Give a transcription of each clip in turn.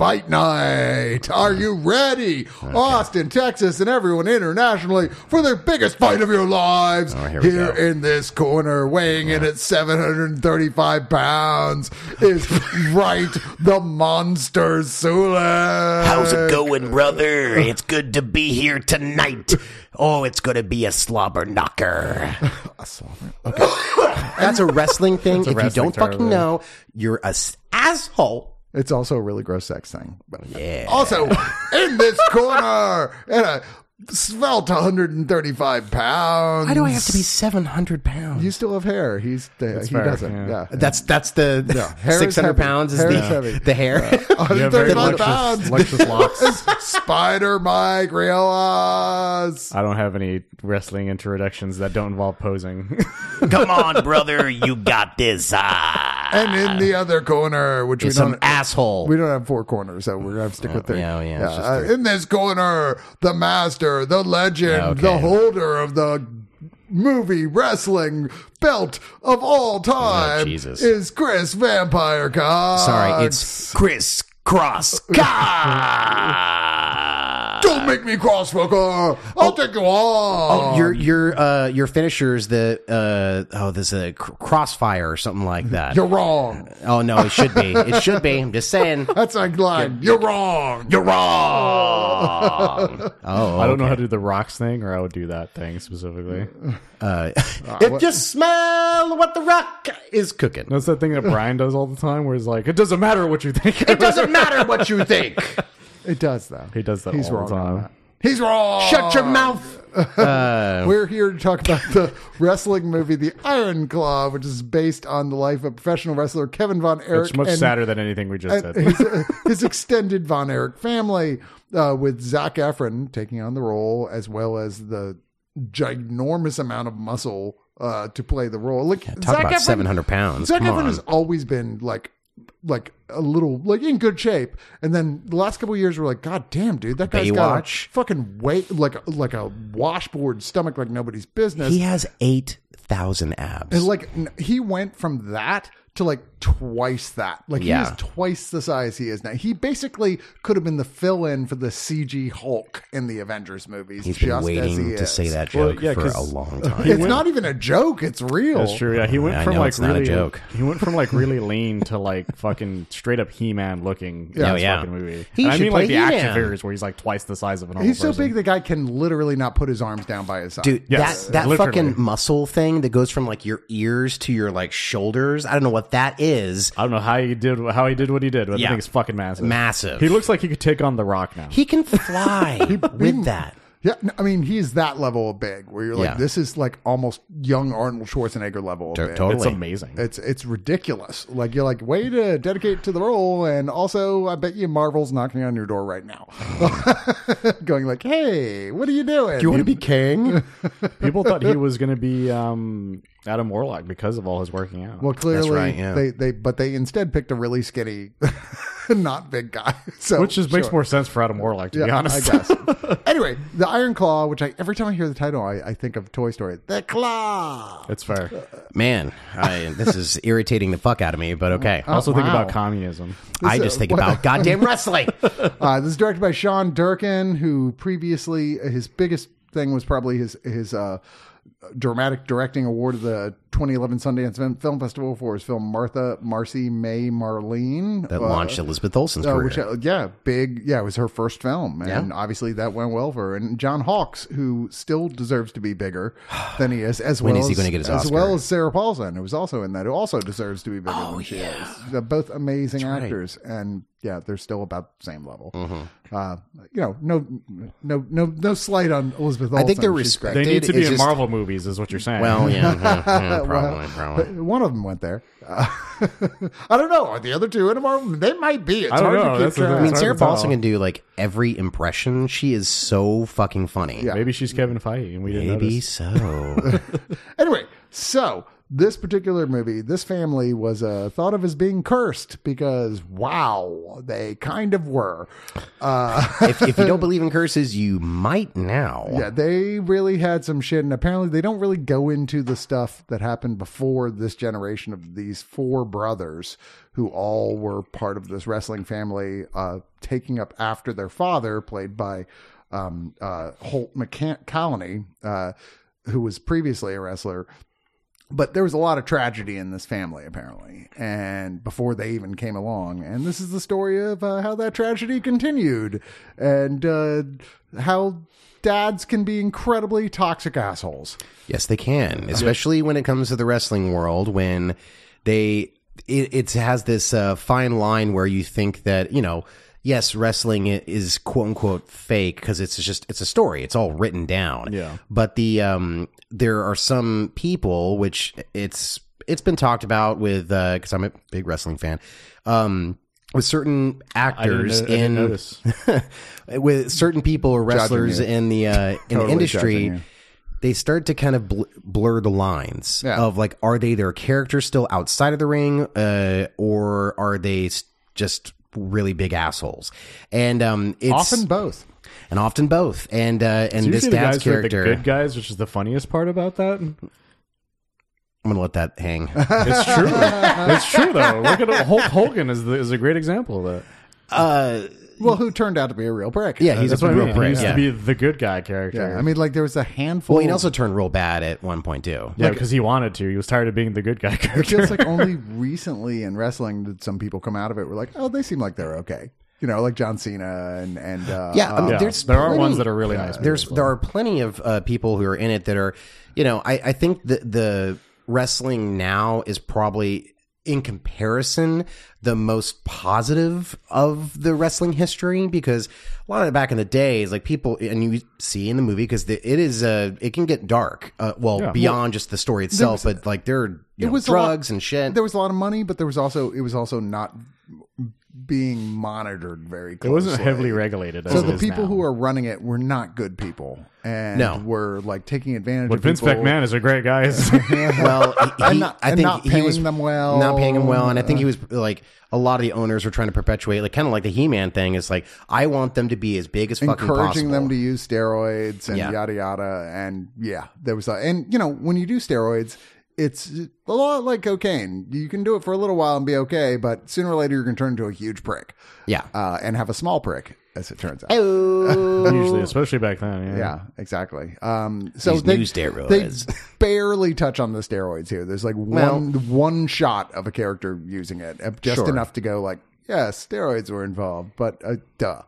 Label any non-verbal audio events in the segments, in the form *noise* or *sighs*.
Fight night. Are you ready? Austin, Texas, and everyone internationally for the biggest fight of your lives. Oh, here here in this corner, weighing in at 735 pounds, is *laughs* right the monster Sula. How's it going, brother? It's good to be here tonight. Oh, it's going to be a slobber knocker. A slobber? *laughs* That's a wrestling thing. if you don't term, fucking yeah. know, you're a s- asshole. It's also a really gross sex thing. But Yeah. Also, in this corner, and a svelte 135 pounds. Why do I have to be 700 pounds? You still have hair. He's the, he fair, doesn't. yeah. Yeah. that's that's the hair is 600 heavy. pounds is Hair the, is heavy. the hair. *laughs* You have very 135 pounds. luscious, luscious locks. *laughs* Spider Mike Riolas. I don't have any wrestling introductions that don't involve posing. *laughs* Come on, brother. You got this. Ah. And in the other corner, which we It's some don't asshole. we don't have four corners, so we're gonna have to stick with three. yeah, yeah, it's just uh, in this corner, the master, the legend, ah, okay. the holder of the movie wrestling belt of all oh, time Oh, is Chris Vampire Cox. Sorry, it's Chris Cross. *laughs* Cox. Don't make me crossfucker. I'll take you on. Oh, your your uh your finishers the uh oh there's a cr- crossfire or something like that. You're wrong. oh no, it should be. It should be. I'm just saying. *laughs* That's a line. You're wrong. You're wrong. *laughs* Oh, I don't know how to do the rocks thing, or I would do that thing specifically. Uh, if you smell what the rock is cooking, That's that thing that Brian does all the time, where he's like, "It doesn't matter what you think." it doesn't matter what you think. It does though. He does that He's all wrong the on time. that. He's wrong. Shut your mouth. *laughs* We're here to talk about the wrestling movie The Iron Claw, which is based on the life of professional wrestler Kevin Von Erich. It's much and- sadder than anything we just and did. his, his extended Von Erich family, uh, with Zac Efron taking on the role as well as the ginormous amount of muscle uh, to play the role. Like Talk Zac about Efron- seven hundred pounds. Zac Come Efron on. has always been like like a little like in good shape, and then the last couple of years we're like, God damn, dude, that guy's got Baywatch. a fucking weight like like a washboard stomach like nobody's business. he has eight thousand abs. and like n- he went from that to like twice that. Like Yeah. he is twice the size he is now. He basically could have been the fill-in for the CG Hulk in the Avengers movies. He's been just as he waiting to is. say that Well, joke yeah, for a long *laughs* time. It's not even a joke. It's real. That's true. Yeah, he went I from like it's a really joke. he went from like really *laughs* lean to like fucking straight up He Man looking. in Oh, yeah. fucking movie. He I mean like the action He-Man. figures where he's like twice the size of an. normal He's so person. big the guy can literally not put his arms down by his side. Dude, Yes, that that literally. fucking muscle thing that goes from like your ears to your like shoulders. I don't know what that is. I don't know how he did how he did what he did, but Yeah. I think it's fucking massive. Massive. He looks like he could take on the Rock now. He can fly *laughs* with that. Yeah, I mean he's that level of big where you're like, Yeah. this is like almost young Arnold Schwarzenegger level of To- big. totally. it's amazing. It's it's ridiculous. Like you're like, way to dedicate to the role, and also I bet you Marvel's knocking on your door right now, *laughs* *laughs* going like, hey, what are you doing? Do you want to be king? *laughs* People thought he was going to be um, Adam Warlock because of all his working out. well, clearly right, yeah. they they but they instead picked a really skinny, *laughs* not big guy. *laughs* So which just makes more sense for Adam Warlock, to be honest. I guess. *laughs* anyway, the Iron Claw, which I every time I hear the title, I, I think of Toy Story. The Claw. it's fair. Man, I, this is irritating the fuck out of me, but okay. I also think wow. about communism. I just think about goddamn wrestling. Uh, this is directed by Sean Durkin, who previously his biggest thing was probably his his uh, dramatic directing award of the 2011 Sundance Film- Film Festival for his film Martha Marcy May Marlene. That Uh, launched Elizabeth Olsen's uh, career. which, uh, yeah, big. Yeah, it was her first film, and Yeah. obviously that went well for her. And John Hawkes, who still deserves to be bigger *sighs* than he is, as When well is he as, gonna get his as Oscar? well as Sarah Paulson, who was also in that, who also deserves to be bigger Oh, than she yeah. is. They're both amazing right. actors, and yeah, they're still about the same level. Mm-hmm. Uh, you know, no, no, no, no slight on Elizabeth. Olsen. I think they're respected. They need to It's be in just- Marvel movies, is what you're saying. Well, yeah, yeah, yeah, *laughs* probably, probably. One of them went there. Uh, *laughs* I don't know. Are the other two in a Marvel? They might be. It's I don't hard know. to keep That's track. I mean, Sarah. Paulson can do like every impression. She is so fucking funny. Yeah. maybe she's Kevin Feige, and we didn't Maybe notice. so. *laughs* Anyway, so this particular movie, this family was uh, thought of as being cursed because, wow, they kind of were. Uh, *laughs* if, if you don't believe in curses, you might now. yeah, they really had some shit, and apparently they don't really go into the stuff that happened before this generation of these four brothers who all were part of this wrestling family, uh, taking up after their father, played by um, uh, Holt McCallany, uh, who was previously a wrestler. But there was a lot of tragedy in this family, apparently, and before they even came along. And this is the story of uh, how that tragedy continued and uh, how dads can be incredibly toxic assholes. Yes, they can, especially when it comes to the wrestling world. When they, it, it has this uh, fine line where you think that you know, yes, wrestling is quote unquote fake because it's just it's a story. It's all written down. Yeah. But the um, there are some people which it's it's been talked about with because I'm a big wrestling fan. Um, with certain actors know- in *laughs* with certain people or wrestlers in the uh, *laughs* in the industry, they start to kind of bl- blur the lines Yeah. of like, are they their characters still outside of the ring, uh, or are they just really big assholes? And um, it's Often both. and often both. And uh, and It's this dad's guys who the character, good guys, which is the funniest part about that. I'm gonna let that hang. It's true. *laughs* it's true though. Look at Hulk Hogan is the, is a great example of that. uh, Well, who turned out to be a real prick. yeah, he's That's a what I real mean. He prick. used Yeah. to be the good guy character. Yeah, I mean, like there was a handful. well, he also turned real bad at one point too. yeah, because he wanted to. He was tired of being the good guy It character. feels like only *laughs* recently in wrestling did some people come out of it. Were like, oh, they seem like they're okay. You know, like John Cena and and uh, Yeah, I mean, yeah, there's there are plenty- ones that are really nice. there's people there are plenty of uh, people who are in it that are you know i i think the the wrestling now is probably in comparison the most positive of the wrestling history because a lot of it back in the day is like people and you see in the movie because it is uh it can get dark uh, well Yeah. beyond just the story itself but like there are you know, was a lot- drugs and shit there was a lot of money, but there was also it was also not being monitored very closely. It wasn't heavily regulated. As So it the is people now. who are running it were not good people, and No. were like taking advantage but of Vince people. McMahon is a great guy. *laughs* well, he, *laughs* And he- not- I and think not he was them well. not paying him well, and I think he uh. was like a lot of the owners were trying to perpetuate, like kind of like the He-Man thing. Is like I want them to be as big as fucking encouraging possible. them to use steroids and Yeah. yada yada and yeah there was a, and you know when you do steroids it's a lot like cocaine you can do it for a little while and be okay but sooner or later you're going to turn into a huge prick yeah. uh, and have a small prick as it turns out *laughs* Usually, especially back then. Yeah. yeah exactly um, so These they, new steroids. they barely touch on the steroids here there's like Well- one one shot of a character using it uh, just Sure. enough to go like yeah steroids were involved but uh, duh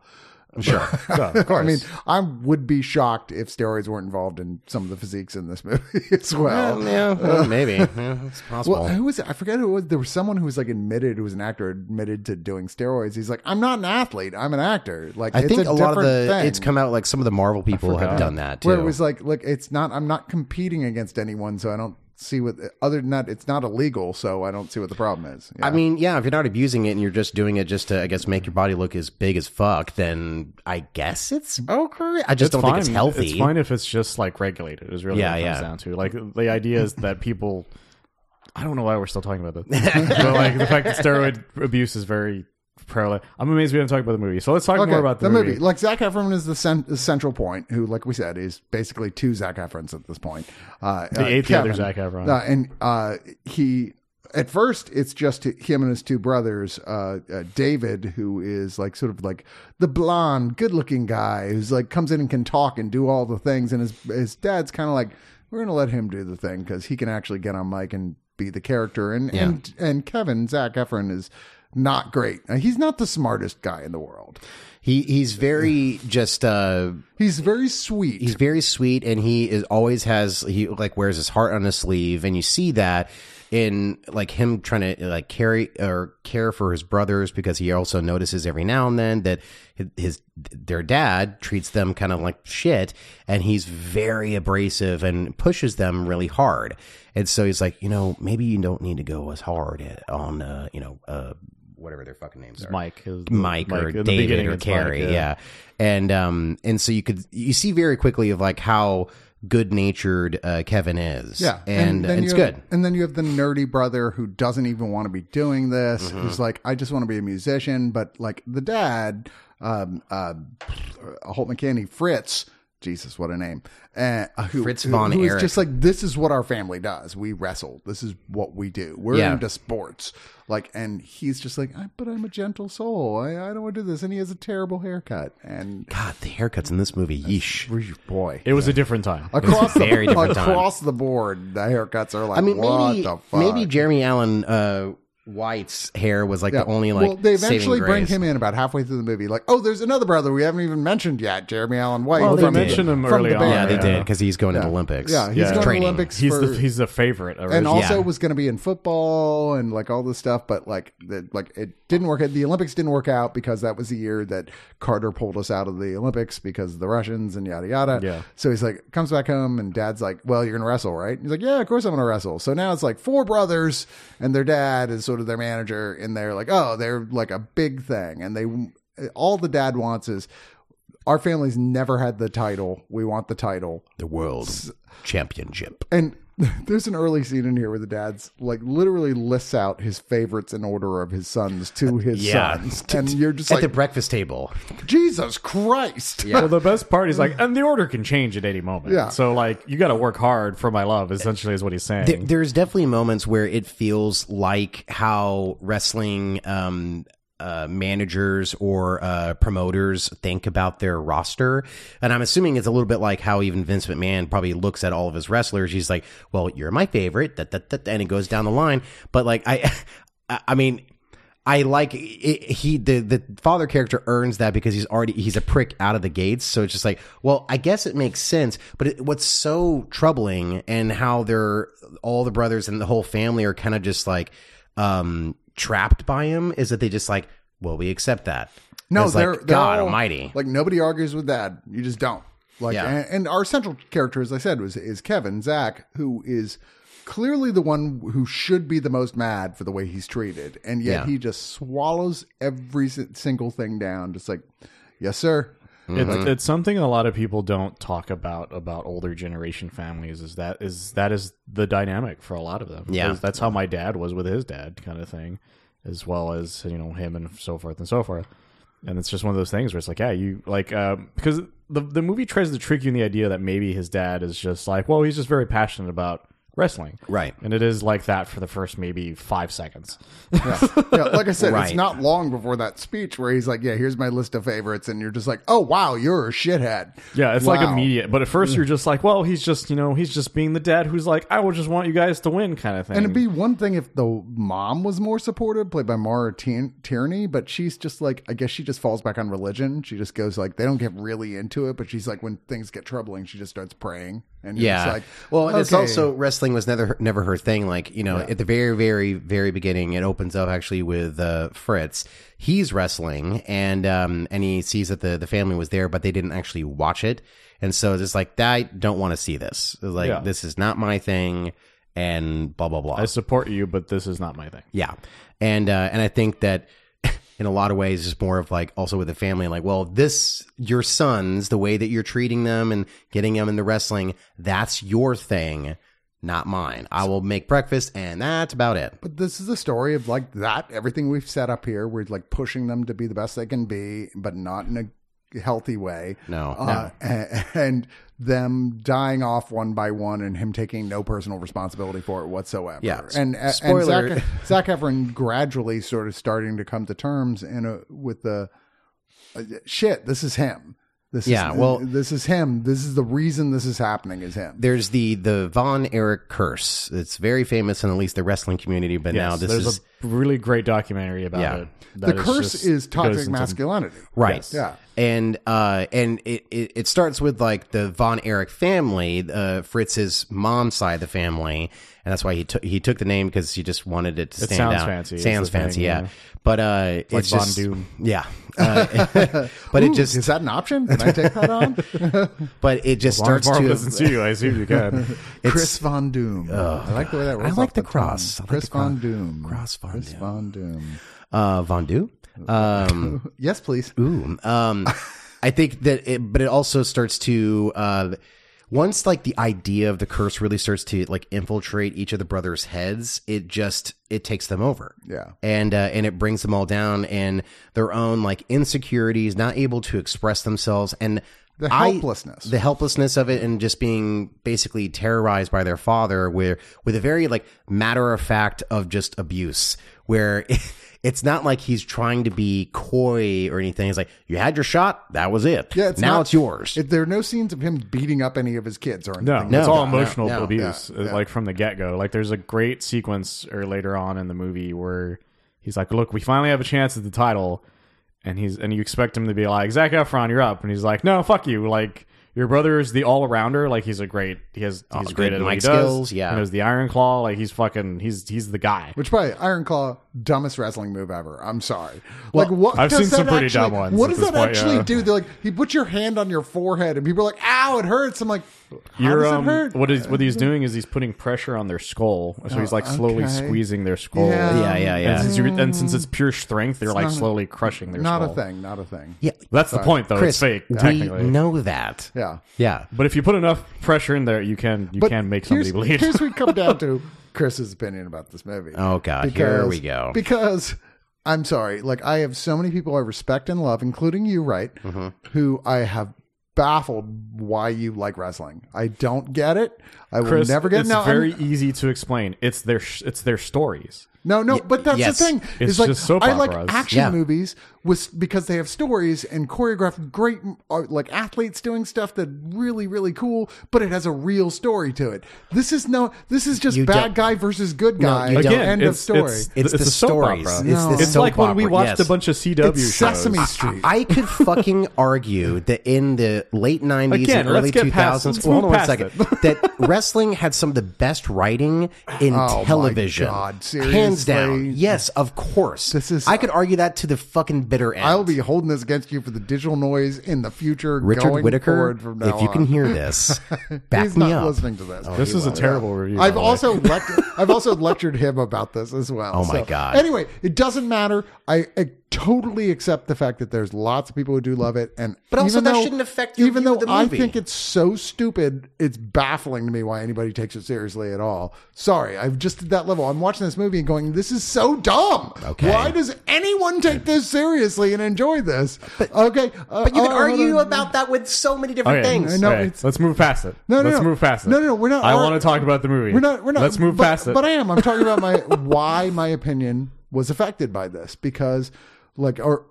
*laughs* Sure. *laughs* So, of course. I mean, I would be shocked if steroids weren't involved in some of the physiques in this movie *laughs* as well. Yeah, well, uh, maybe. Yeah, it's possible. Well, who was it? I forget who it was. There was someone who was like admitted, who was an actor, admitted to doing steroids. He's like, I'm not an athlete. I'm an actor. Like, I it's think a, lot of the thing. it's come out like some of the Marvel people have done that too. where it was like, look, it's not. I'm not competing against anyone, so I don't see what. Other than that, it's not illegal, so I don't see what the problem is. Yeah. I mean, yeah, if you're not abusing it and you're just doing it just to, I guess, make your body look as big as fuck, then I guess it's okay. I just it's don't fine. think it's healthy. It's fine if it's just like regulated. Is really Yeah, what it comes yeah. down to. Like the idea is that people. I don't know why we're still talking about this, *laughs* but like the fact that steroid abuse is very prevalent. I'm amazed we haven't talked about the movie. So let's talk Okay, more about the, the movie. Like Zac Efron is the, cen- the central point, who, like we said, is basically two Zac Efrons at this point. Uh, The uh, eighth other Kevin. Zac Efron. Uh, and uh, he, at first, it's just him and his two brothers. Uh, uh, David, who is like sort of like the blonde, good-looking guy who's like comes in and can talk and do all the things, and his his dad's kind of like. we're going to let him do the thing because he can actually get on mic and be the character. And Yeah. and and Kevin Zac Efron is not great. He's not the smartest guy in the world. He he's very *laughs* just uh He's very sweet. he's very sweet and he is always has he like wears his heart on his sleeve and you see that in like him trying to like carry or care for his brothers because he also notices every now and then that his, his their dad treats them kind of like shit and he's very abrasive and pushes them really hard and so he's like you know maybe you don't need to go as hard on uh you know uh whatever their fucking names are Mike, is- Mike, or in David or it's Mike, Kerry, yeah. And um and so you could you see very quickly of like how good natured uh, Kevin is. Yeah, and, then and it's you have- good. And then you have the nerdy brother who doesn't even want to be doing this. Mm-hmm. Who's like, I just want to be a musician. But like the dad, um, uh, Holt McCallany, Fritz. Jesus, what a name! Uh, who, Fritz who- von who is Erich. just like this is what our family does. We wrestle. This is what we do. We're Yeah. into sports. Like, and he's just like, I, but I'm a gentle soul. I, I don't want to do this. And he has a terrible haircut. And God, the haircuts in this movie, yeesh. boy, It was a different time. across the very different time. across the board, the haircuts are like. I mean, what maybe the fuck? maybe Jeremy Allen uh, White's hair was like Yeah. the only like. well, they saving eventually bring him in about halfway through the movie. Like, oh, there's another brother we haven't even mentioned yet, Jeremy Allen White. Well, they from mentioned him early the on. Yeah, they Yeah. did because he's going to the Olympics. Yeah, he's Yeah. going to Training. the Olympics He's for, the he's the favorite. and also Yeah. was going to be in football and like all this stuff, but like the, like it didn't work. The Olympics didn't work out because that was the year that Carter pulled us out of the Olympics because of the Russians and yada yada. Yeah. So he's like comes back home and Dad's like, "Well, you're going to wrestle, right?" He's like, "Yeah, of course I'm going to wrestle." So now it's like four brothers and their dad is sort of their manager, and they're like, "Oh, they're like a big thing," and they all the dad wants is. Our family's never had the title. We want the title. the world championship. And *laughs* there's an early scene in here where the dad's like literally lists out his favorites in order of his sons to his Yeah. sons. And you're just At like, the breakfast table. Jesus Christ. Well, the best part is like, *laughs* and the order can change at any moment. Yeah. So like, you got to work hard for my love. Essentially, is what he's saying. There, there's definitely moments where it feels like how wrestling um, uh, managers or uh, promoters think about their roster, and I'm assuming it's a little bit like how even Vince McMahon probably looks at all of his wrestlers. He's like, "Well, you're my favorite," that, that, that, and it goes down the line. But like, I, *laughs* I mean. I like it, he the the father character earns that because he's already he's a prick out of the gates. So it's just like, well, I guess it makes sense. But it, what's so troubling and how they're all the brothers and the whole family are kind of just like um trapped by him is that they just like, well, we accept that. No, they're, like, they're God all- Almighty. Like nobody argues with dad. You just don't. Like, Yeah. and, and our central character, as I said, was is Kevin Zac, who is clearly the one who should be the most mad for the way he's treated, and yet Yeah. he just swallows every single thing down, just like, yes, sir. It's, Mm-hmm. it's something a lot of people don't talk about about older generation families. Is that is that is the dynamic for a lot of them? Yeah. That's how my dad was with his dad, kind of thing, as well as you know him and so forth and so forth. And it's just one of those things where it's like, yeah, you like um, because the the movie tries to trick you in the idea that maybe his dad is just like, well, he's just very passionate about wrestling, Right. And it is like that for the first maybe five seconds. Yeah. *laughs* yeah, like I said, it's not long before that speech where he's like, "Yeah, here's my list of favorites," and you're just like, "Oh wow, you're a shithead." Yeah, it's like immediate. But at first, you're mm. just like, well, he's just, you know, he's just being the dad who's like, I will just want you guys to win, kind of thing. And it'd be one thing if the mom was more supportive, played by Maura Tien- Tierney, but she's just like, I guess she just falls back on religion. She just goes like, they don't get really into it, but she's like, when things get troubling, she just starts praying. And Yeah. just like, well, and it's also wrestling was never never her thing. Like you know, at the very very very beginning, it opens up actually with uh, Fritz. He's wrestling, and um, and he sees that the the family was there, but they didn't actually watch it, and so it's just like I don't want to see this. It's like Yeah. this is not my thing, and blah blah blah. I support you, but this is not my thing. Yeah, and uh, and I think that in a lot of ways, it's more of like also with the family, like, well, this your sons, the way that you're treating them and getting them into wrestling, that's your thing, not mine. I will make breakfast, and that's about it. But this is a story of like that. Everything we've set up here, we're like pushing them to be the best they can be, but not in a healthy way. No, Uh, a- and them dying off one by one, and him taking no personal responsibility for it whatsoever. Yeah. and and Spoiler- Zac, *laughs* Zac Efron gradually sort of starting to come to terms in a with the uh, shit. This is him. This Yeah, is, well- this is him. This is the reason this is happening. Is him. There's the the Von Erich curse. It's very famous in at least the wrestling community. But now Yes, this there's is a really great documentary about Yeah. it. The that curse just- is goes toxic into- masculinity. right. Yeah. and uh, and it, it it starts with like the Von Erich family, uh, Fritz's mom's side of the family, and that's why he took he took the name because he just wanted it to It stand sounds out. fancy, Sounds the thing, fancy, yeah. yeah. But uh, like it's Von just Doom. yeah. Uh, *laughs* but it just is that an option? Can I take that on? *laughs* but it just as starts Marvel to doesn't sue you, I assume you can. *laughs* Chris Von Doom. I like the way that. Works. I like off the cross. Like Chris the Von Doom. cross Von Chris Doom. Von Doom. uh, Von Doom. Um, Yes, please. Ooh, um, I think that, it, but it also starts to uh, once like the idea of the curse really starts to like infiltrate each of the brothers' heads. It just it takes them over. Yeah. and uh, and it brings them all down and their own like insecurities, not able to express themselves, and The I- helplessness. the helplessness of it, and just being basically terrorized by their father, where with a very like matter of fact of just abuse, where. *laughs* It's not like he's trying to be coy or anything. It's like you had your shot, that was it. Yeah, it's now not- it's yours. It, there are no scenes of him beating up any of his kids or No, anything. No, it's all emotional no, abuse, yeah, uh, yeah. like from the get go. Like there's a great sequence or later on in the movie where he's like, "Look, we finally have a chance at the title," and he's and you expect him to be like, "Zac Efron, you're up," and he's like, "No, fuck you." Like your brother is the all rounder. Like he's a great. He has he's Oh, great good at what he mic does. skills, yeah. he knows the Iron Claw. Like he's fucking. He's he's the guy. Which by Iron Claw, dumbest wrestling move ever. I'm sorry. like what? I've seen some pretty actually- dumb ones What does that point, actually yeah. do? They're like he puts your hand on your forehead and people are like, "Ow, it hurts." I'm like, "How You're, does um, it hurt?" What is what he's doing is he's putting pressure on their skull. So he's like slowly okay. squeezing their skull. Yeah. yeah, yeah, And since, you're, and since it's pure strength, they're like not a- slowly crushing their not skull. a thing. Not a thing. yeah, That's the point, though. Chris, it's fake, we technically. know that. Yeah. Yeah, But if you put enough pressure in there, you can you But can make somebody here's, bleed. Here's we come down to *laughs* Chris's opinion about this movie. Oh, God. Here we go. Because I'm sorry, like I have so many people I respect and love, including you, right? Mm-hmm. Who I have baffled why you like wrestling. I don't get it. I will never get it's it. Now, very I'm- easy to explain. It's their sh- it's their stories. No, no, but that's yes. the thing. It's Is like just soap I like action Yeah. movies with because they have stories and choreographed great uh, like athletes doing stuff that really really cool, but it has a real story to it. This is no, this is just You bad don't- guy versus good guy. you don't- Again, End it's, of story. It's, It's it's the a soap stories. opera. It's the It's soap like when we opera, watched yes. a bunch of CW It's shows. Sesame Street. I could *laughs* fucking argue that in the late '90s Again, and early let's get past- 2000s, let's well, hold move on one past second, that wrestling had some of the best writing in television. *laughs* Oh, my television, God, hands seriously? down. Yes, of course. This is- I could argue that to the fucking bitter end. I'll be holding this against you for the digital noise in the future. Richard going Whitaker. forward from now If you can hear *laughs* this, back he's me not up. listening to this. Oh, this is a terrible review. I've by the way. also lectured, I've also lectured him about this as well. Oh my So, God. Anyway, it doesn't matter. I, I totally accept the fact that there's lots of people who do love it, and But also even that though- shouldn't affect your Even view though of the I think it's so stupid, it's baffling to me why anybody takes it seriously at all. Sorry, I've just at that level. I'm watching this movie and going, "This is so dumb. Okay. Why does anyone take this seriously and enjoy this?" okay, uh, But you can uh, argue on. about that with so many different Okay, things. I know, okay, it's- let's move past it. No, no, let's no. move past it. No, no, no, we're not I ar- want to talk about the movie. We're not. We're not. Let's move but, past it. But I am. I'm talking about my *laughs* why my opinion was affected by this because, like, or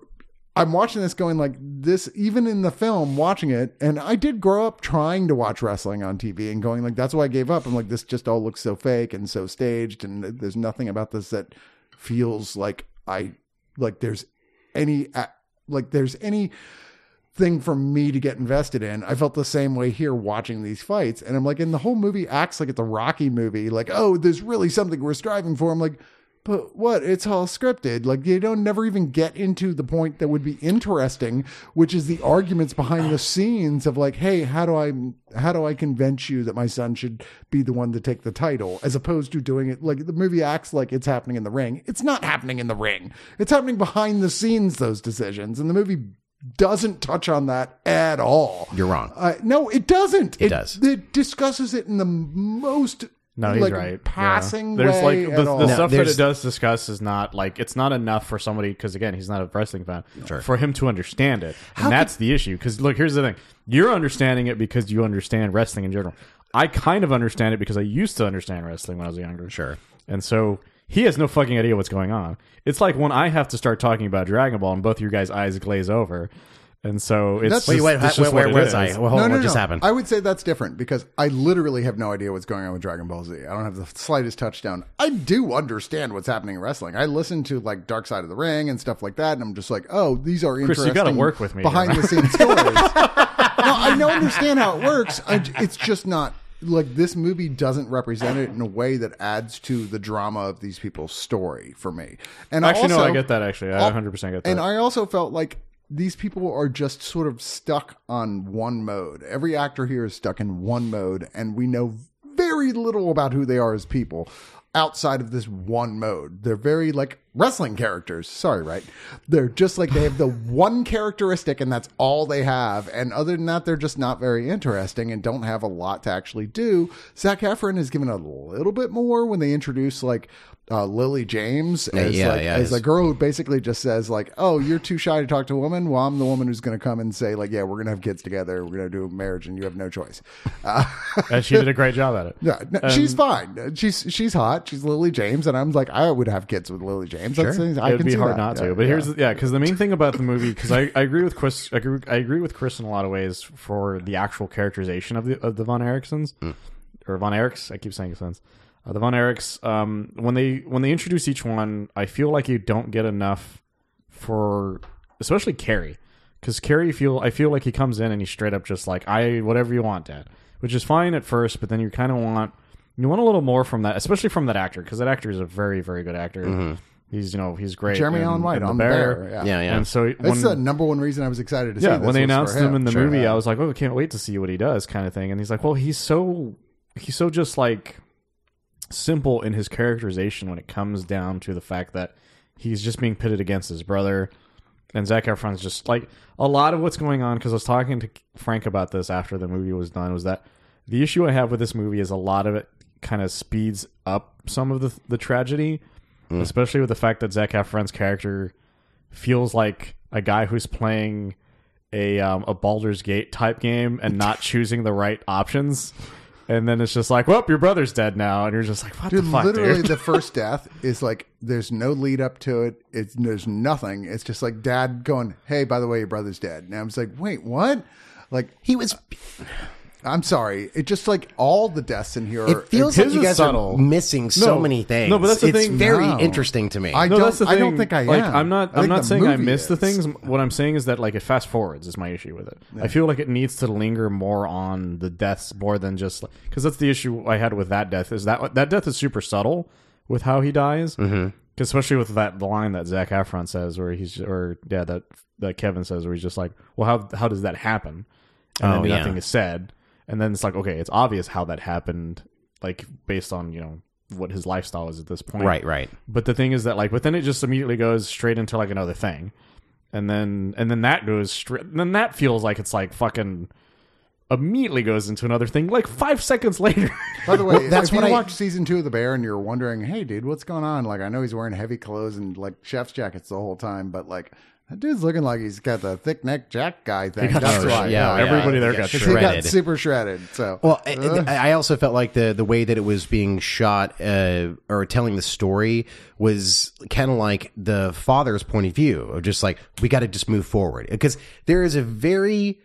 I'm watching this going like this. Even in the film, watching it, and I did grow up trying to watch wrestling on TV and going like, that's why I gave up. I'm like, this just all looks so fake and so staged, and there's nothing about this that feels like I like. There's any like there's any thing for me to get invested in. I felt the same way here watching these fights. And I'm like, and the whole movie acts like it's a Rocky movie. Like, oh, there's really something we're striving for. I'm like, but what? It's all scripted. Like, you don't never even get into the point that would be interesting, which is the arguments behind the scenes of like, hey, how do I how do I convince you that my son should be the one to take the title, as opposed to doing it like the movie acts like it's happening in the ring. It's not happening in the ring. It's happening behind the scenes. Those decisions, and the movie doesn't touch on that at all. You're wrong. Uh, no, it doesn't. It does. It discusses it in the most No, he's like, right. Yeah. passing There's way like at the, all. the No, stuff that it does discuss is not like it's not enough for somebody because again he's not a wrestling fan Sure. for him to understand it, and that's the issue. Because look, here's the thing: you're understanding it because you understand wrestling in general. I kind of understand it because I used to understand wrestling when I was younger. Sure. and so he has no fucking idea what's going on. It's like when I have to start talking about Dragon Ball and both of your guys' eyes glaze over. And so it's That's- just, Wait, wait, it's wait, just where, what it was is. I? Well, hold on, what just happened? I would say that's different because I literally have no idea what's going on with Dragon Ball Z. I don't have the slightest touchdown. I do understand what's happening in wrestling. I listen to like Dark Side of the Ring and stuff like that, and I'm just like, oh, these are Chris, interesting. you gotta work with me behind here, the scenes *laughs* stories. no, I don't understand how it works. I, it's just not like this movie doesn't represent it in a way that adds to the drama of these people's story for me. And Actually, also, no, I get that. Actually, I 100 percent get that. and I also felt like these people are just sort of stuck on one mode. Every actor here is stuck in one mode, and we know very little about who they are as people outside of this one mode. They're very like wrestling characters. Sorry, right? They're just like they have the *laughs* one characteristic, and that's all they have. And other than that, they're just not very interesting and don't have a lot to actually do. Zac Efron is given a little bit more when they introduce like uh, Lily James as yeah, like yeah, as a girl who basically just says like, "Oh, you're too shy to talk to a woman. Well, I'm the woman who's going to come and say like, yeah, we're going to have kids together. We're going to do a marriage, and you have no choice." Uh, and she did a great job at it. *laughs* yeah, no, she's fine. She's she's hot. She's Lily James, and I'm like, I would have kids with Lily James. That's things I it would can be see hard that. not Yeah, to. But yeah. here's the, yeah, because the main thing about the movie, because I, I agree with Chris, I agree, I agree with Chris in a lot of ways for the actual characterization of the of the Von Ericksons or Von Erichs. I keep saying sense. Uh, the Von Erichs, um, when they when they introduce each one, I feel like you don't get enough for especially Kerry, because Kerry feel I feel like he comes in and he's straight up just like I whatever you want, Dad, which is fine at first, but then you kind of want you want a little more from that, especially from that actor, because that actor is a very very good actor. He's you know he's great. Jeremy in- Allen White on the bear. Yeah, yeah, yeah. And so when, That's the number one reason I was excited to see. yeah, when they was for announced him in the Sure, movie, yeah. I was like, "Oh, I can't wait to see what he does," kind of thing. And he's like, "Well, he's so he's so just like simple in his characterization when it comes down to the fact that he's just being pitted against his brother." And Zac Efron's just like a lot of what's going on. Because I was talking to Frank about this after the movie was done. Was that the issue I have with this movie is a lot of it kind of speeds up some of the the tragedy, especially with the fact that Zac Efron's character feels like a guy who's playing a um, a Baldur's Gate type game and not *laughs* choosing the right options. And then it's just like, well, your brother's dead now, and you're just like, what Dude, the fuck, literally, dude? the *laughs* first death is like there's no lead up to it. It's there's nothing. It's just like dad going, "Hey, by the way, your brother's dead." And I was like, "Wait, what?" Like He was. I'm sorry. It just like all the deaths in here. It feels like you guys subtle. are missing so No. many things. No, but that's the it's thing. very No. interesting to me. I no, don't. I don't think I like. am. I'm not. I I'm not saying I movie miss the things. What I'm saying is that like it fast forwards is my issue with it. I feel like it needs to linger more on the deaths more than just because that's the issue I had with that death. Is that that death is super subtle with how he dies. Mm-hmm. Especially with that the line that Zac Efron says, where he's or yeah that that Kevin says, where he's just like, well, how how does that happen? And Oh, then yeah. nothing is said, and then it's like, okay, it's obvious how that happened, like based on you know what his lifestyle is at this point, right, right. but the thing is that like, but then it just immediately goes straight into like another thing, and then and then that goes straight. Then that feels like it's like fucking immediately goes into another thing like five seconds later. *laughs* By the way, Well, that's if you I- watch season two of The Bear and you're wondering, hey, dude, what's going on? Like, I know he's wearing heavy clothes and like chef's jackets the whole time, but like that dude's looking like he's got the thick neck jack guy thing. That's Oh, why. yeah, everybody yeah, there yeah, got He got super shredded. So Well, I, I also felt like the the way that it was being shot uh, or telling the story was kind of like the father's point of view of just like we got to just move forward because there is a very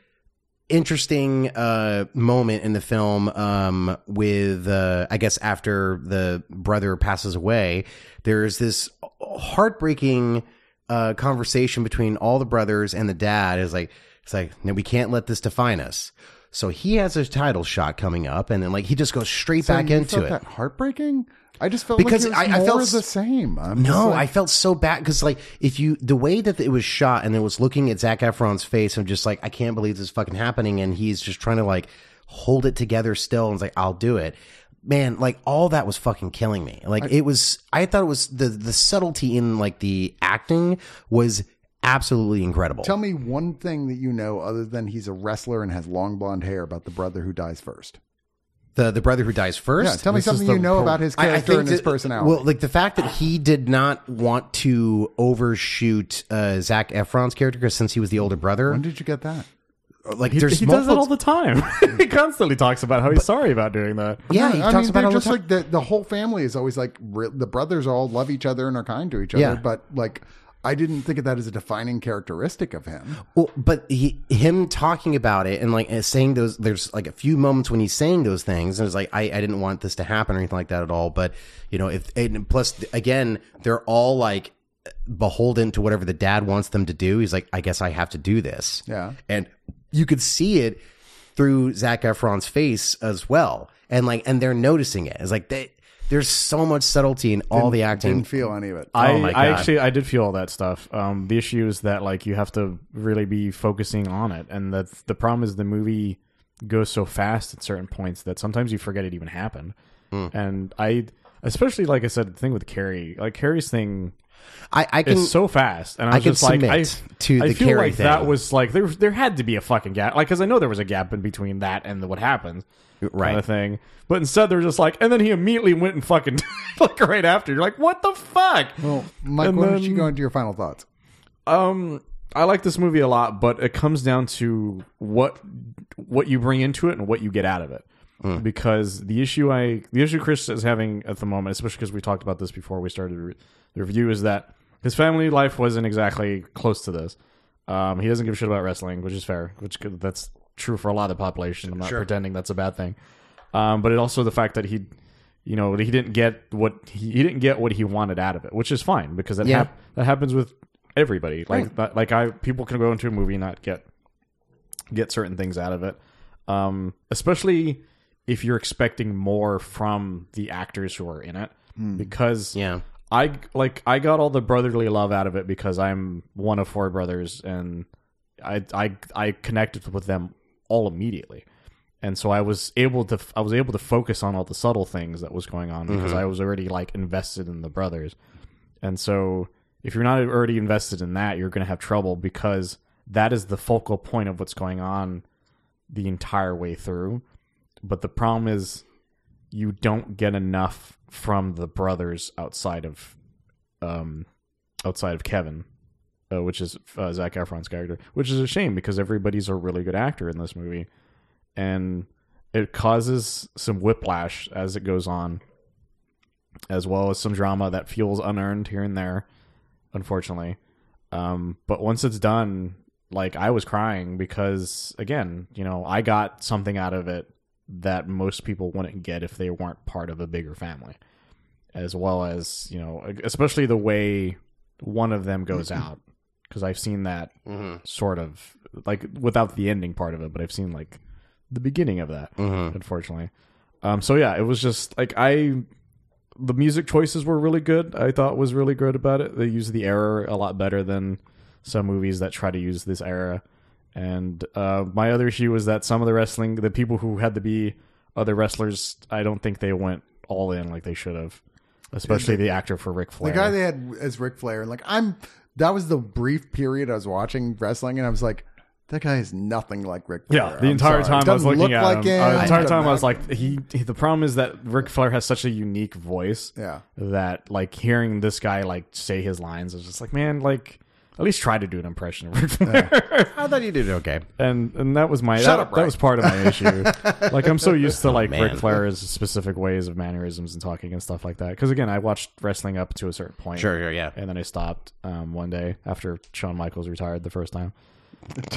interesting uh, moment in the film um, with uh, I guess after the brother passes away. There's this heartbreaking uh, conversation between all the brothers and the dad. Is like it's like no, we can't let this define us. So he has a title shot coming up, and then like he just goes straight So back into it. That heartbreaking. I just felt Because like it was I- I felt the same. I'm No, like- I felt so bad because like if you the way that it was shot and it was looking at Zac Efron's face, I'm just like I can't believe this is fucking happening, and he's just trying to like hold it together still, and it's like I'll do it. Man, like all that was fucking killing me. Like it was, I thought it was the the subtlety in like the acting was absolutely incredible. Tell me one thing that you know other than he's a wrestler and has long blonde hair about the brother who dies first. the the brother who dies first. Yeah, tell me This something you know pro- about his I- I character think and his that- personality. Well, like the fact that he did not want to overshoot uh, Zac Efron's character because since he was the older brother, when did you get that? Like He, there's he does that multiple- all the time. *laughs* he constantly talks about how he's sorry about doing that. Yeah, he I talks mean, about they're it all the just time. like the the whole family is always like re- the brothers all love each other and are kind to each other, Yeah. but like I didn't think of that as a defining characteristic of him. Well, but he, him talking about it and like saying those, there's like a few moments when he's saying those things, and it's like I, I didn't want this to happen or anything like that at all. But you know, if and plus again, they're all like beholden to whatever the dad wants them to do. He's like, I guess I have to do this. Yeah. and you could see it through Zac Efron's face as well, and like, and they're noticing it. It's like they. There's so much subtlety in all the acting. Didn't feel any of it. I, Oh my I actually I did feel all that stuff. Um, the issue is that like you have to really be focusing on it, and that the problem is the movie goes so fast at certain points that sometimes you forget it even happened. Hmm. And I, especially like I said, the thing with Kerry, like Kerry's thing I, I can is so fast, and I I was can just like, I, submit to I the feel Kerry like that was like there there had to be a fucking gap, like because I know there was a gap in between that and the, what happened, Right. kind of thing. But instead, they're just like, and then he immediately went and fucking *laughs* like right after. You're like, what the fuck? well, Mike, And why don't you go into your final thoughts? Um, I like this movie a lot, but it comes down to what what you bring into it and what you get out of it. Because the issue I the issue Chris is having at the moment, especially because we talked about this before we started re- the review, is that his family life wasn't exactly close to this. Um, he doesn't give a shit about wrestling, which is fair. Which could- that's true for a lot of the population. I'm not pretending that's a bad thing. Um, but it also the fact that he, you know, he didn't get what he, he didn't get what he wanted out of it, which is fine because that Yeah. hap- that happens with everybody. Like that, like I people can go into a movie and not get get certain things out of it. Um, especially if you're expecting more from the actors who are in it, hmm. because Yeah. I like I got all the brotherly love out of it because I'm one of four brothers and I I I connected with them all immediately. And so I was able to I was able to focus on all the subtle things that was going on because mm-hmm. I was already like invested in the brothers. And so if you're not already invested in that, you're going to have trouble because that is the focal point of what's going on the entire way through. But the problem is you don't get enough from the brothers outside of um outside of Kevin, uh, which is uh, Zac Efron's character, which is a shame because everybody's a really good actor in this movie, and it causes some whiplash as it goes on, as well as some drama that feels unearned here and there, unfortunately. Um, but once it's done, like I was crying because again, you know, I got something out of it that most people wouldn't get if they weren't part of a bigger family. As well as, you know, especially the way one of them goes mm-hmm. out because I've seen that mm-hmm. sort of like without the ending part of it, but I've seen like the beginning of that, mm-hmm. unfortunately. Um, so yeah, it was just like I, the music choices were really good. I thought was really good about it. They used the error a lot better than some movies that try to use this era. And uh, my other issue was that some of the wrestling, the people who had to be other wrestlers, I don't think they went all in like they should have. Especially the actor for Ric Flair. The guy they had as Ric Flair, and like I'm. That was the brief period I was watching wrestling, and I was like, that guy is nothing like Ric Flair. Yeah, the I'm entire sorry. time I was looking look at like him. uh, the entire time I was like, he, he. The problem is that Ric Flair has such a unique voice. Yeah. That like hearing this guy like say his lines is just like, man, like at least try to do an impression of Ric Flair. *laughs* I thought you did okay. and and that was my Shut that, up, that was part of my issue. *laughs* like I'm so used to like man. Ric Flair's specific ways of mannerisms and talking and stuff like that. Because again, I watched wrestling up to a certain point. Sure, sure, yeah. and then I stopped um, one day after Shawn Michaels retired the first time.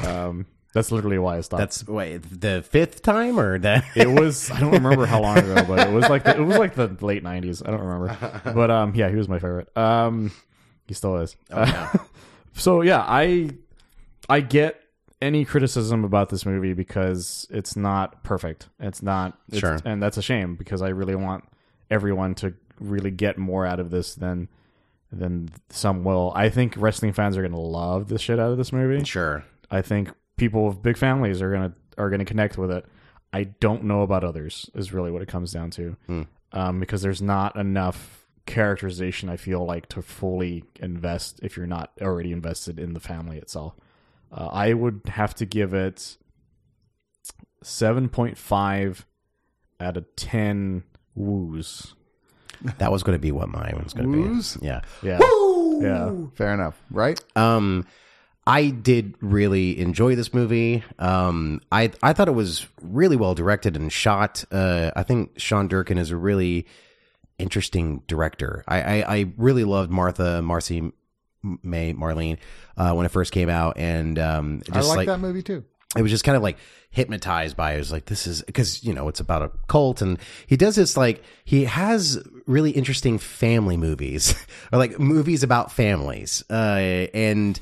Um, that's literally why I stopped. That's wait the fifth time or that *laughs* it was I don't remember how long ago, but it was like the, it was like the late '90s. I don't remember, but um, yeah, he was my favorite. Um, he still is. So yeah, I I get any criticism about this movie because it's not perfect. It's not it's, Sure. and that's a shame because I really want everyone to really get more out of this than than some will. I think wrestling fans are going to love the shit out of this movie. sure. I think people with big families are gonna are gonna connect with it. I don't know about others is really what it comes down to, um, because there's not enough characterization. I feel like to fully invest if you're not already invested in the family itself. Uh, I would have to give it seven point five out of ten woos. That was going to be what mine was going to Woos? be. Yeah. Yeah, yeah. Fair enough, right? Um, I did really enjoy this movie. Um, I I thought it was really well directed and shot. Uh, I think Sean Durkin is a really interesting director. I I, I really loved Martha Marcy May Marlene uh, when it first came out, and um, I just like, like that movie too. it was just kind of like hypnotized by it. It was like this is because you know it's about a cult, and he does this like he has really interesting family movies *laughs* or like movies about families, uh, and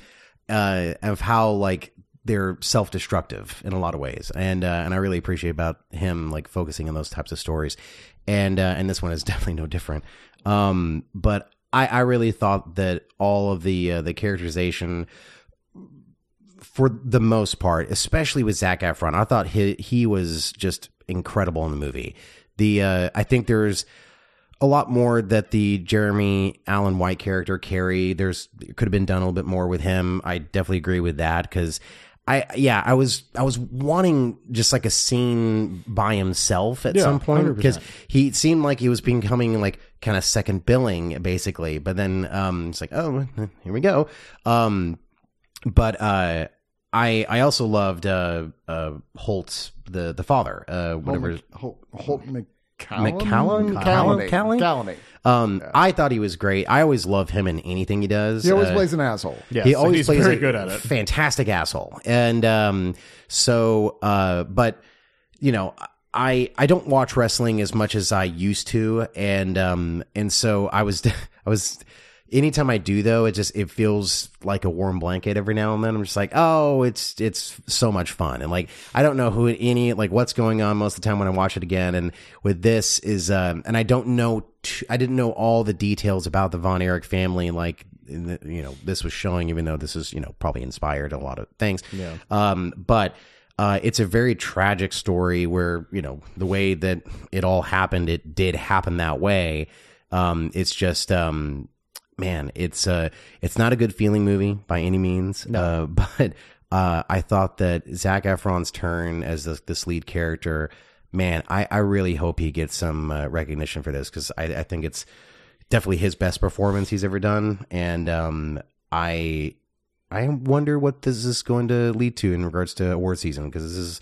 uh, of how like they're self-destructive in a lot of ways, and uh, and I really appreciate about him like focusing on those types of stories, and uh, and this one is *laughs* definitely no different. Um, but I, I really thought that all of the uh, the characterization for the most part, especially with Zac Efron, I thought he he was just incredible in the movie. The uh, I think there's a lot more that the Jeremy Allen White character carried. There's could have been done a little bit more with him. I definitely agree with that because I yeah I was I was wanting just like a scene by himself at Yeah, some point because he seemed like he was becoming like kind of second billing basically. But then um it's like oh *laughs* here we go. Um but uh I I also loved uh uh Holt the the father uh whatever Holt, Holt McCallum. McCallum? Callany. Callany? Callany. um I thought he was great I always love him in anything he does He always Uh, plays an asshole. Yes, he always he's plays very a good at it. fantastic asshole and um so uh but you know I I don't watch wrestling as much as I used to and um and so I was *laughs* I was anytime I do though it just it feels like a warm blanket every now and then. I'm just like oh it's it's so much fun. And like I don't know who any like what's going on most of the time when I watch it again. And with this is um and I don't know t- I didn't know all the details about the Von Erich family like in the, you know this was showing even though this is you know probably inspired a lot of things. Yeah. Um but uh, it's a very tragic story where you know the way that it all happened it did happen that way. Um it's just um man it's uh it's not a good feeling movie by any means uh *laughs* but uh i thought that Zac Efron's turn as this, this lead character man i i really hope he gets some uh, recognition for this because i i think it's definitely his best performance he's ever done. And um i i wonder what this is going to lead to in regards to award season because this is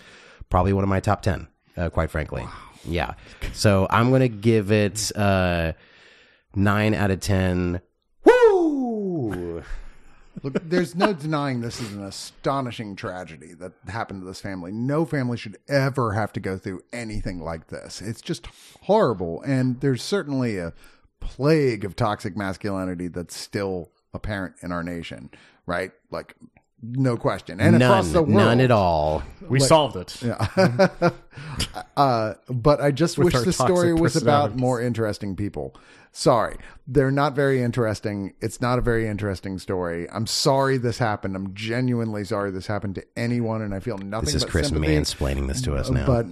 probably one of my top 10 uh, quite frankly. Yeah. So i'm gonna give it uh 9 out of 10 woo Look, there's no denying this is an astonishing tragedy that happened to this family. No family should ever have to go through anything like this. It's just horrible. And there's certainly a plague of toxic masculinity that's still apparent in our nation, right? Like, no question. And across none the world. none at all We solved it. *laughs* Uh, but I just wish the story was about more interesting people. Sorry, they're not very interesting. It's not a very interesting story. I'm sorry this happened. I'm genuinely sorry this happened to anyone, and I feel nothing. this is but chris sympathy. mansplaining this to us uh, now But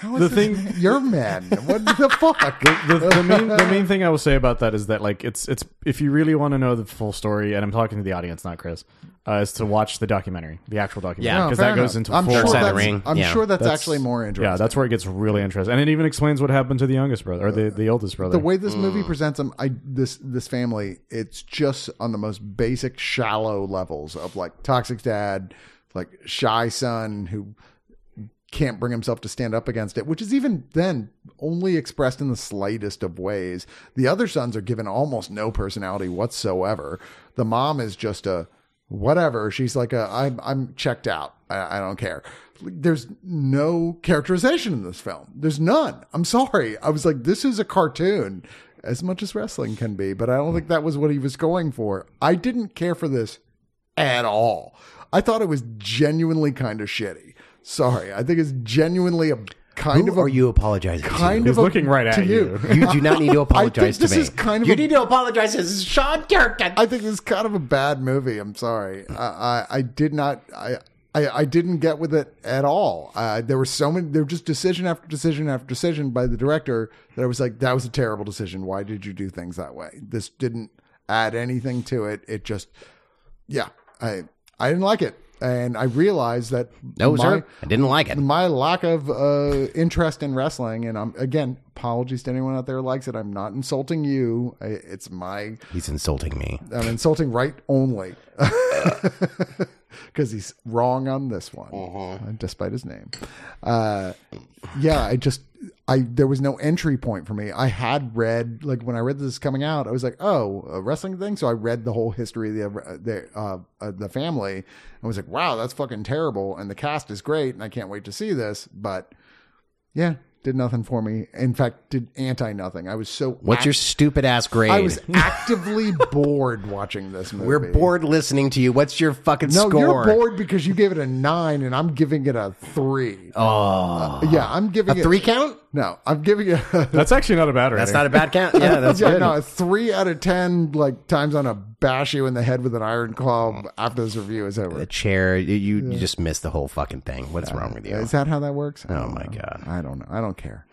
how is The this- thing- you're men. What the *laughs* fuck? the, the main the main thing I will say about that is that like it's it's if you really want to know the full story, and I'm talking to the audience, not Chris, uh, is to watch the documentary, the actual documentary, Yeah. No, because fair that goes enough. into I'm full. sure Dark Side of that's, Ring. I'm Yeah. sure that's, That's- actually more interesting. Yeah, that's where it gets really interesting, and it even explains what happened to the youngest brother or the, the oldest brother. the way this movie presents them, I this this family, it's just on the most basic, shallow levels of like toxic dad, like shy son who can't bring himself to stand up against it, which is even then only expressed in the slightest of ways. The other sons are given almost no personality whatsoever. The mom is just a whatever. She's like a I'm I'm checked out. I, I don't care. There's no characterization in this film. There's none. I'm sorry. I was like, this is a cartoon as much as wrestling can be, but I don't think that was what he was going for. I didn't care for this at all. I thought it was genuinely kind of shitty. Sorry. I think it's genuinely a kind Who of a are you apologizing kind to? of He's a, looking right to at you. *laughs* You do not need to apologize this to me. is kind of you a- need to apologize to this is Sean Durkin. I think this is kind of a bad movie. I'm sorry. I, I, I did not. I, I, I didn't get with it at all. Uh, there were so many. There were just decision after decision after decision by the director that I was like, that was a terrible decision. Why did you do things that way? This didn't add anything to it. It just, yeah, I, I didn't like it, and I realized that No, my, sir. I didn't like it. my lack of uh, interest in wrestling, and I'm again apologies to anyone out there who likes it. I'm not insulting you. I, it's my He's insulting me. I'm insulting right only. *laughs* because he's wrong on this one, uh, despite his name. Uh, yeah, I just I there was no entry point for me. I had read like when I read this coming out, I was like, oh, a wrestling thing. So I read the whole history of the the uh, uh, the family. and I was like, wow, that's fucking terrible, and the cast is great, and I can't wait to see this. But yeah, did nothing for me. In fact, did anti nothing. I was so What's your stupid ass grade? I was actively *laughs* bored watching this movie. We're bored listening to you. What's your fucking No, score? you're bored because you gave it a nine, and I'm giving it a three. Oh, yeah, I'm giving it a it three count? No, I'm giving you. *laughs* That's actually not a bad rating. That's not a bad count. Yeah, *laughs* that's yeah, good. no, three out of ten. Like times on a bash you in the head with an iron club after this review is over. The chair, you, you, you just missed the whole fucking thing. What's wrong with you? Is that how that works? I Oh my know. God. I don't know. I don't care.